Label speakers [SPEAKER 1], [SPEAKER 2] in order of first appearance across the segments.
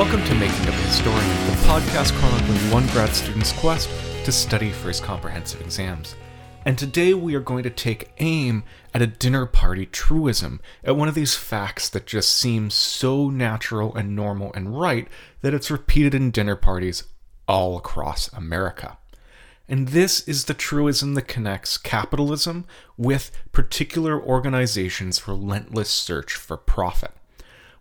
[SPEAKER 1] Welcome to Making of a Historian, the podcast chronicling one grad student's quest to study for his comprehensive exams. And today we are going to take aim at a dinner party truism, at one of these facts that just seems so natural and normal and right that it's repeated in dinner parties all across America. And this is the truism that connects capitalism with particular organizations' relentless search for profit.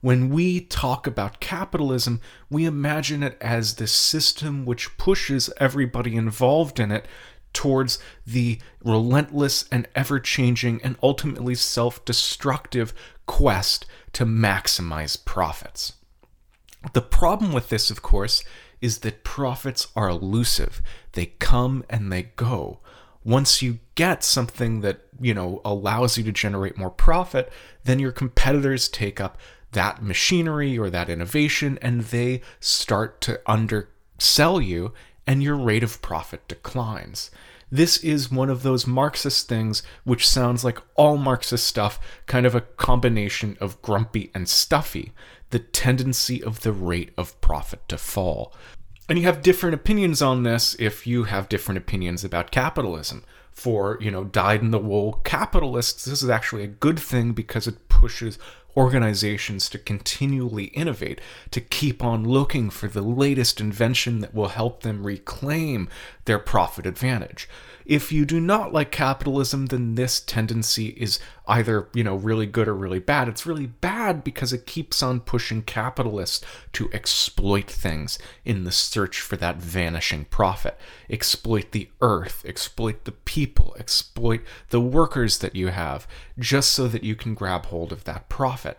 [SPEAKER 1] When we talk about capitalism, we imagine it as the system which pushes everybody involved in it towards the relentless and ever changing and ultimately self destructive quest to maximize profits. The problem with this, of course, is that profits are elusive. They come and they go. Once you get something that, you know, allows you to generate more profit, then your competitors take up that machinery or that innovation and they start to undersell you and your rate of profit declines. This is one of those Marxist things which sounds like all Marxist stuff, kind of a combination of grumpy and stuffy, the tendency of the rate of profit to fall. And you have different opinions on this if you have different opinions about capitalism. For, you know, dyed in the wool capitalists, this is actually a good thing because it pushes organizations to continually innovate, to keep on looking for the latest invention that will help them reclaim their profit advantage. If you do not like capitalism, then this tendency is either, you know, really good or really bad. It's really bad because it keeps on pushing capitalists to exploit things in the search for that vanishing profit. Exploit the earth, exploit the people, exploit the workers that you have, just so that you can grab hold of that profit.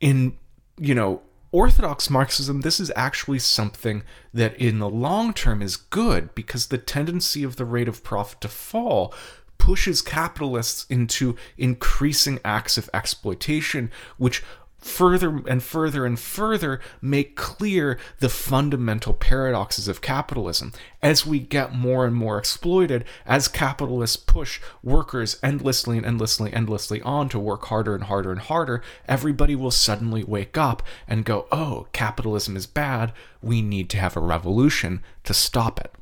[SPEAKER 1] In, you know, Orthodox Marxism, this is actually something that in the long term is good because the tendency of the rate of profit to fall pushes capitalists into increasing acts of exploitation, which further and further and further make clear the fundamental paradoxes of capitalism. As we get more and more exploited, as capitalists push workers endlessly and endlessly, endlessly on to work harder and harder and harder, everybody will suddenly wake up and go, oh, capitalism is bad. We need to have a revolution to stop it.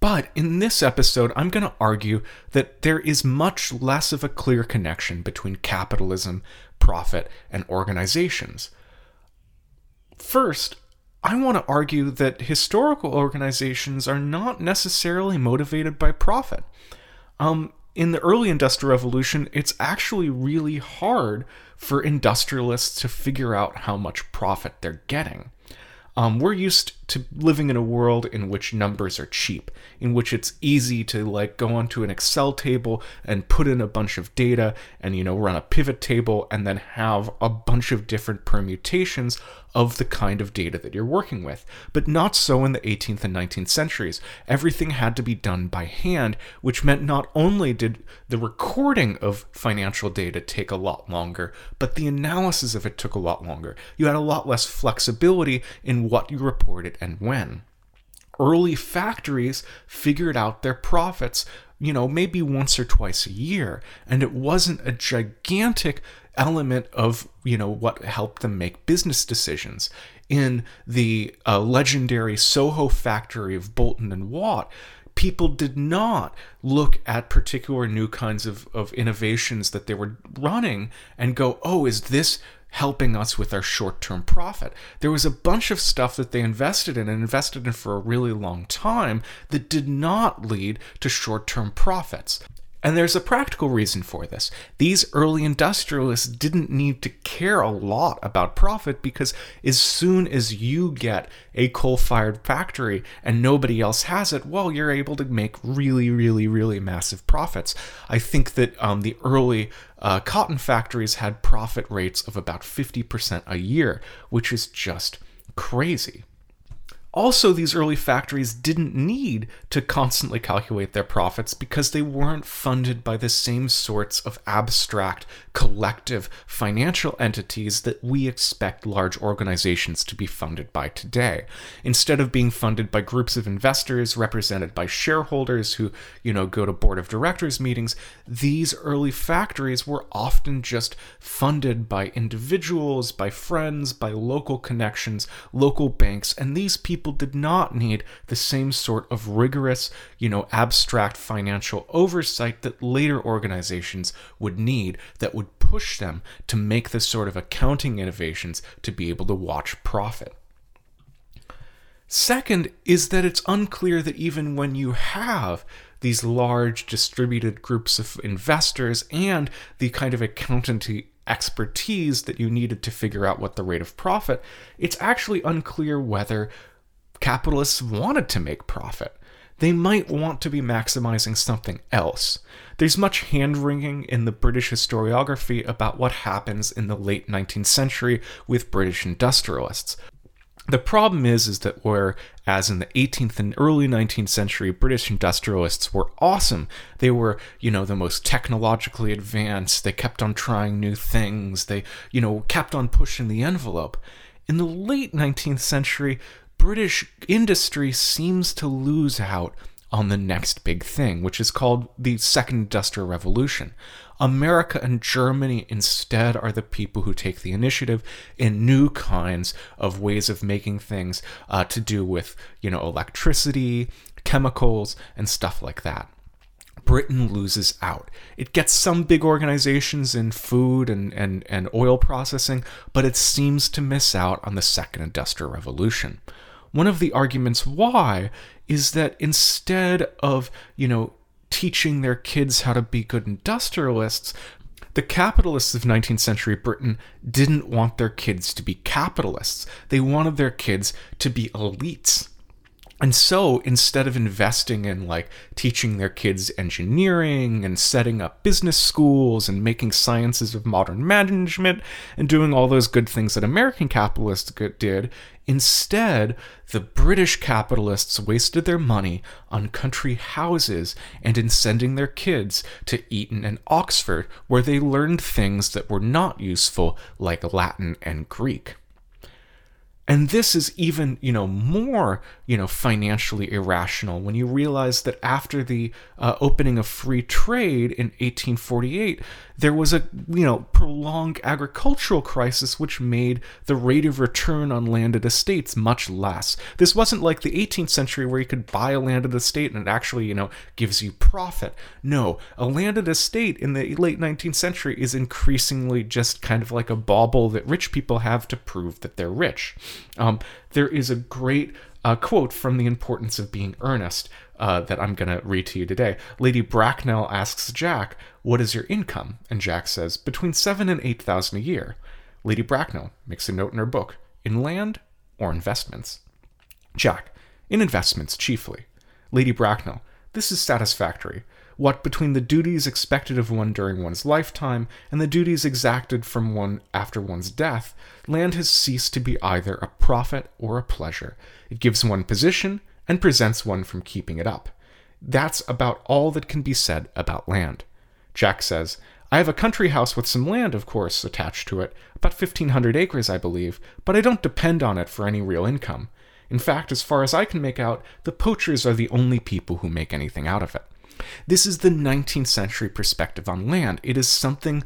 [SPEAKER 1] But in this episode, I'm going to argue that there is much less of a clear connection between capitalism, profit, and organizations. First, I want to argue that historical organizations are not necessarily motivated by profit. Um, in the early Industrial Revolution, it's actually really hard for industrialists to figure out how much profit they're getting. Um, we're used to living in a world in which numbers are cheap, in which it's easy to like go onto an Excel table and put in a bunch of data and you know run a pivot table and then have a bunch of different permutations of the kind of data that you're working with. But not so in the 18th and 19th centuries. Everything had to be done by hand, which meant not only did the recording of financial data take a lot longer, but the analysis of it took a lot longer. You had a lot less flexibility in what you reported and when. Early factories figured out their profits, you know, maybe once or twice a year, and it wasn't a gigantic element of, you know, what helped them make business decisions. In the uh, legendary Soho factory of Boulton and Watt, people did not look at particular new kinds of, of innovations that they were running and go, oh, is this helping us with our short term profit. There was a bunch of stuff that they invested in and invested in for a really long time that did not lead to short term profits. And there's a practical reason for this. These early industrialists didn't need to care a lot about profit because as soon as you get a coal fired factory and nobody else has it, well, you're able to make really, really, really massive profits. I think that um, the early uh, cotton factories had profit rates of about 50% a year, which is just crazy. Also, these early factories didn't need to constantly calculate their profits because they weren't funded by the same sorts of abstract, collective financial entities that we expect large organizations to be funded by today. Instead of being funded by groups of investors represented by shareholders who, you know, go to board of directors meetings, these early factories were often just funded by individuals, by friends, by local connections, local banks, and these people did not need the same sort of rigorous, you know, abstract financial oversight that later organizations would need that would push them to make the sort of accounting innovations to be able to watch profit. Second is that it's unclear that even when you have these large distributed groups of investors and the kind of accountancy expertise that you needed to figure out what the rate of profit, it's actually unclear whether capitalists wanted to make profit. They might want to be maximizing something else. There's much hand wringing in the British historiography about what happens in the late 19th century with British industrialists. The problem is, is that whereas in the 18th and early 19th century, British industrialists were awesome. They were, you know, the most technologically advanced. They kept on trying new things. They, you know, kept on pushing the envelope. In the late 19th century, British industry seems to lose out on the next big thing, which is called the Second Industrial Revolution. America and Germany instead are the people who take the initiative in new kinds of ways of making things uh, to do with, you know, electricity, chemicals, and stuff like that. Britain loses out. It gets some big organizations in food and, and, and oil processing, but it seems to miss out on the Second Industrial Revolution. One of the arguments why is that instead of, you know, teaching their kids how to be good industrialists, the capitalists of 19th century Britain didn't want their kids to be capitalists. They wanted their kids to be elites. And so instead of investing in like teaching their kids engineering and setting up business schools and making sciences of modern management and doing all those good things that American capitalists did, instead the British capitalists wasted their money on country houses and in sending their kids to Eton and Oxford where they learned things that were not useful like Latin and Greek. And this is even, you know, more, you know, financially irrational when you realize that after the uh, opening of free trade in 1848, there was a, you know, prolonged agricultural crisis which made the rate of return on landed estates much less. This wasn't like the 18th century where you could buy a landed estate and it actually, you know, gives you profit. No, a landed estate in the late 19th century is increasingly just kind of like a bauble that rich people have to prove that they're rich. Um, there is a great uh, quote from The Importance of Being Earnest uh, that I'm going to read to you today. Lady Bracknell asks Jack, What is your income? And Jack says, Between seven and eight thousand a year. Lady Bracknell makes a note in her book, In land or investments? Jack, In investments chiefly. Lady Bracknell, This is satisfactory what between the duties expected of one during one's lifetime and the duties exacted from one after one's death, land has ceased to be either a profit or a pleasure. It gives one position and prevents one from keeping it up. That's about all that can be said about land. Jack says, I have a country house with some land, of course, attached to it, about 1,500 acres, I believe, but I don't depend on it for any real income. In fact, as far as I can make out, the poachers are the only people who make anything out of it. This is the 19th century perspective on land. It is something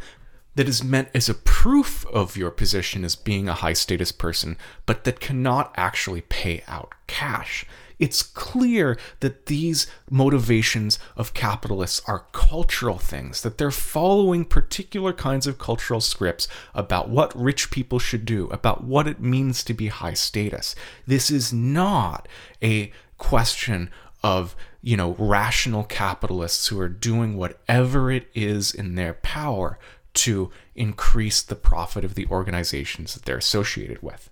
[SPEAKER 1] that is meant as a proof of your position as being a high status person, but that cannot actually pay out cash. It's clear that these motivations of capitalists are cultural things, that they're following particular kinds of cultural scripts about what rich people should do, about what it means to be high status. This is not a question of you know rational capitalists who are doing whatever it is in their power to increase the profit of the organizations that they're associated with.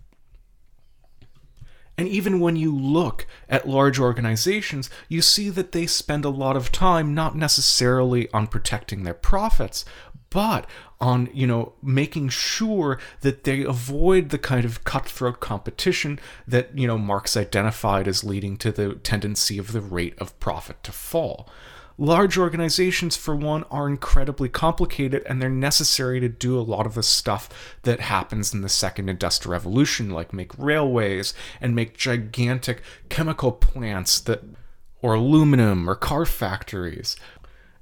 [SPEAKER 1] And even when you look at large organizations, you see that they spend a lot of time not necessarily on protecting their profits, but on you know making sure that they avoid the kind of cutthroat competition that you know Marx identified as leading to the tendency of the rate of profit to fall. Large organizations, for one, are incredibly complicated and they're necessary to do a lot of the stuff that happens in the second industrial revolution, like make railways and make gigantic chemical plants that or aluminum or car factories.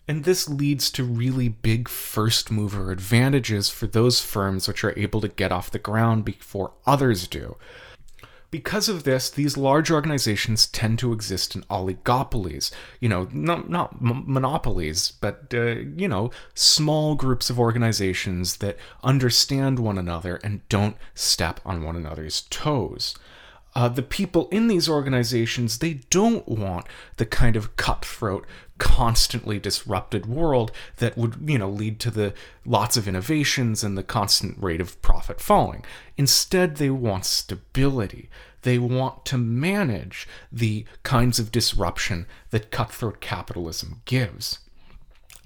[SPEAKER 1] And this leads to really big first mover advantages for those firms which are able to get off the ground before others do. Because of this, these large organizations tend to exist in oligopolies. You know, not, not m- monopolies, but, uh, you know, small groups of organizations that understand one another and don't step on one another's toes uh, the people in these organizations they don't want the kind of cutthroat constantly disrupted world that would you know lead to the lots of innovations and the constant rate of profit falling. Instead they want stability. They want to manage the kinds of disruption that cutthroat capitalism gives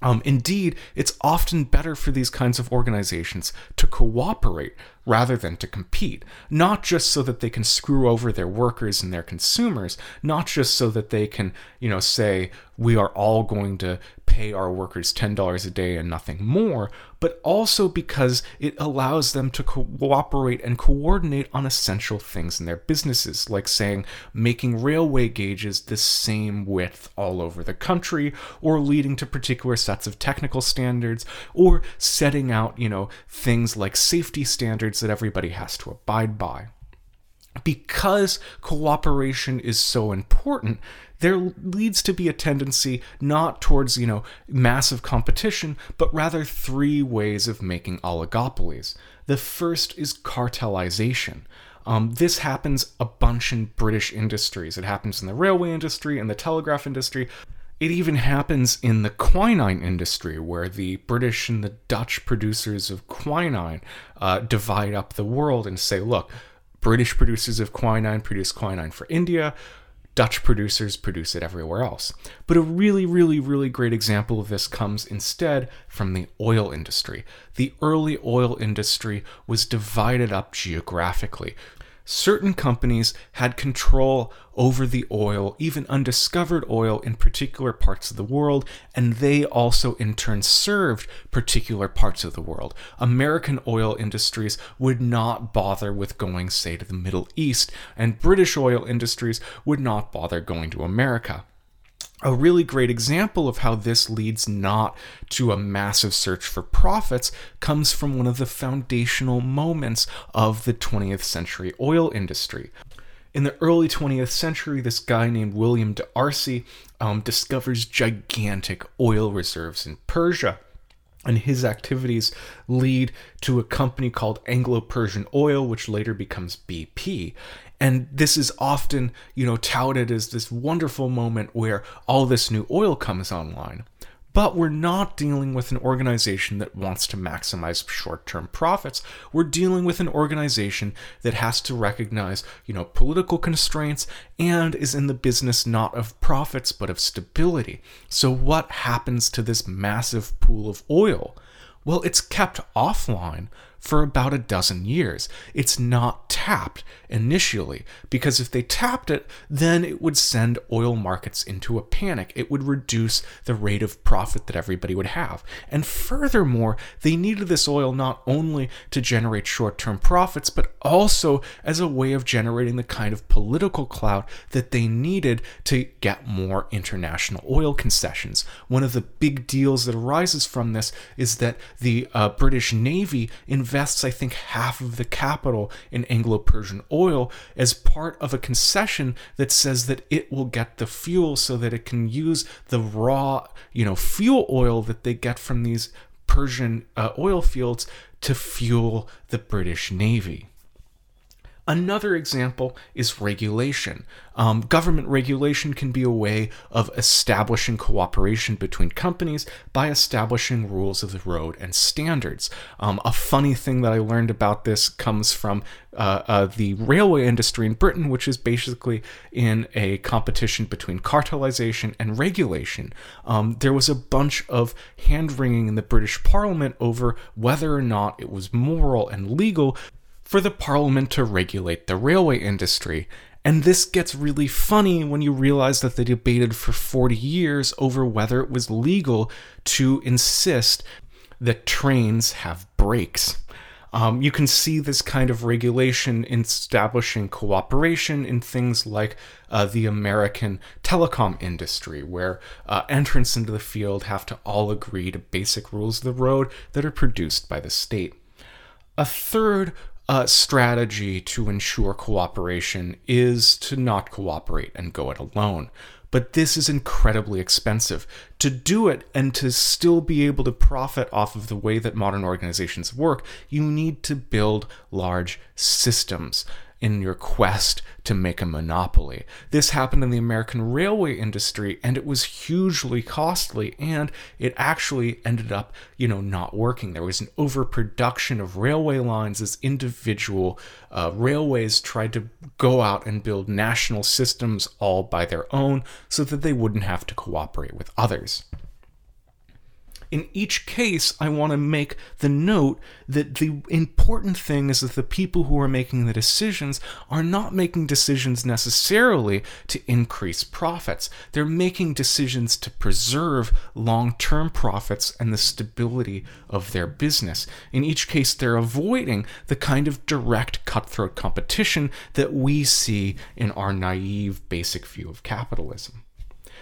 [SPEAKER 1] um, indeed, it's often better for these kinds of organizations to cooperate rather than to compete, not just so that they can screw over their workers and their consumers, not just so that they can, you know, say, we are all going to pay our workers $10 a day and nothing more, but also because it allows them to cooperate and coordinate on essential things in their businesses, like saying making railway gauges the same width all over the country, or leading to particular sets of technical standards, or setting out, you know, things like safety standards that everybody has to abide by because cooperation is so important, there leads to be a tendency not towards, you know, massive competition, but rather three ways of making oligopolies. The first is cartelization. Um, this happens a bunch in British industries. It happens in the railway industry and the telegraph industry. It even happens in the quinine industry, where the British and the Dutch producers of quinine uh, divide up the world and say, look, British producers of quinine produce quinine for India. Dutch producers produce it everywhere else. But a really, really, really great example of this comes instead from the oil industry. The early oil industry was divided up geographically certain companies had control over the oil, even undiscovered oil in particular parts of the world, and they also in turn served particular parts of the world. American oil industries would not bother with going, say, to the Middle East, and British oil industries would not bother going to America a really great example of how this leads not to a massive search for profits comes from one of the foundational moments of the 20th century oil industry. In the early 20th century, this guy named William D'Arcy um, discovers gigantic oil reserves in Persia and his activities lead to a company called Anglo Persian Oil, which later becomes BP. And this is often, you know, touted as this wonderful moment where all this new oil comes online. But we're not dealing with an organization that wants to maximize short term profits. We're dealing with an organization that has to recognize, you know, political constraints and is in the business not of profits but of stability. So, what happens to this massive pool of oil? Well, it's kept offline for about a dozen years. It's not tapped initially because if they tapped it, then it would send oil markets into a panic. It would reduce the rate of profit that everybody would have. And furthermore, they needed this oil not only to generate short term profits, but also as a way of generating the kind of political clout that they needed to get more international oil concessions. One of the big deals that arises from this is that the uh, British Navy invested invests, I think, half of the capital in Anglo Persian oil as part of a concession that says that it will get the fuel so that it can use the raw, you know, fuel oil that they get from these Persian uh, oil fields to fuel the British Navy. Another example is regulation. Um, government regulation can be a way of establishing cooperation between companies by establishing rules of the road and standards. Um, a funny thing that I learned about this comes from uh, uh, the railway industry in Britain, which is basically in a competition between cartelization and regulation. Um, there was a bunch of hand wringing in the British Parliament over whether or not it was moral and legal for the Parliament to regulate the railway industry. And this gets really funny when you realize that they debated for 40 years over whether it was legal to insist that trains have brakes. Um, you can see this kind of regulation establishing cooperation in things like uh, the American telecom industry, where uh, entrants into the field have to all agree to basic rules of the road that are produced by the state. A third uh, strategy to ensure cooperation is to not cooperate and go it alone. But this is incredibly expensive. To do it and to still be able to profit off of the way that modern organizations work, you need to build large systems in your quest to make a monopoly. This happened in the American railway industry and it was hugely costly and it actually ended up, you know, not working. There was an overproduction of railway lines as individual uh, railways tried to go out and build national systems all by their own so that they wouldn't have to cooperate with others in each case, I want to make the note that the important thing is that the people who are making the decisions are not making decisions necessarily to increase profits. They're making decisions to preserve long term profits and the stability of their business. In each case, they're avoiding the kind of direct cutthroat competition that we see in our naive basic view of capitalism.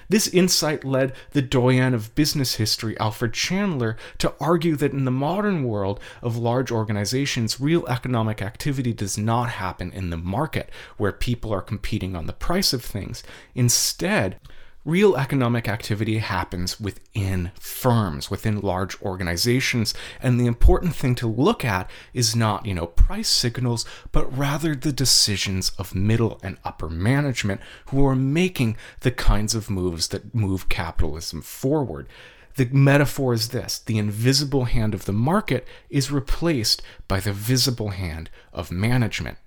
[SPEAKER 1] This insight led the doyen of business history, Alfred Chandler, to argue that in the modern world of large organizations, real economic activity does not happen in the market, where people are competing on the price of things. Instead, Real economic activity happens within firms, within large organizations, and the important thing to look at is not, you know, price signals, but rather the decisions of middle and upper management who are making the kinds of moves that move capitalism forward. The metaphor is this the invisible hand of the market is replaced by the visible hand of management.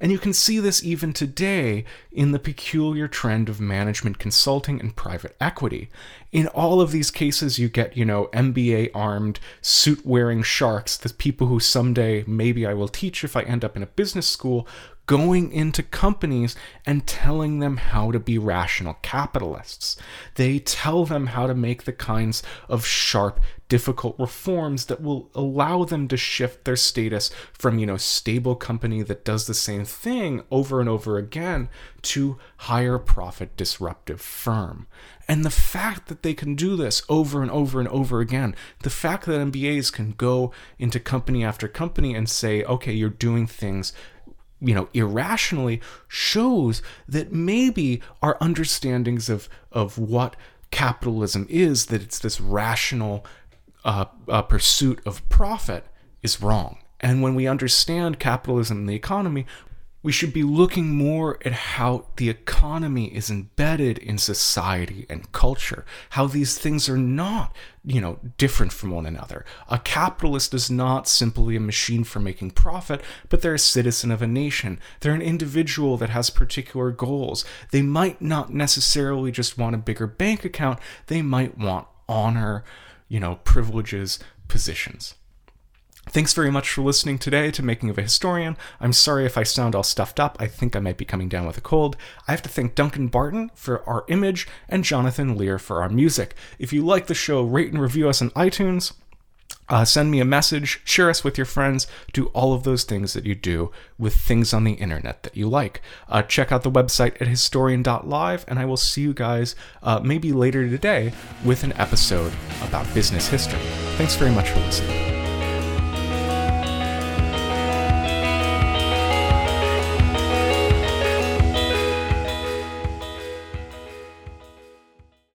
[SPEAKER 1] And you can see this even today in the peculiar trend of management consulting and private equity. In all of these cases, you get, you know, MBA armed, suit wearing sharks, the people who someday maybe I will teach if I end up in a business school, going into companies and telling them how to be rational capitalists. They tell them how to make the kinds of sharp, difficult reforms that will allow them to shift their status from, you know, stable company that does the same thing over and over again to higher profit disruptive firm. And the fact that they can do this over and over and over again, the fact that MBAs can go into company after company and say, okay, you're doing things you know irrationally shows that maybe our understandings of of what capitalism is that it's this rational uh, uh, pursuit of profit is wrong. And when we understand capitalism and the economy we should be looking more at how the economy is embedded in society and culture, how these things are not, you know, different from one another. A capitalist is not simply a machine for making profit, but they're a citizen of a nation. They're an individual that has particular goals. They might not necessarily just want a bigger bank account, they might want honor, you know, privileges, positions. Thanks very much for listening today to Making of a Historian. I'm sorry if I sound all stuffed up. I think I might be coming down with a cold. I have to thank Duncan Barton for our image and Jonathan Lear for our music. If you like the show, rate and review us on iTunes. Uh, send me a message, share us with your friends, do all of those things that you do with things on the internet that you like. Uh, check out the website at historian.live, and I will see you guys uh, maybe later today with an episode about business history. Thanks very much for listening.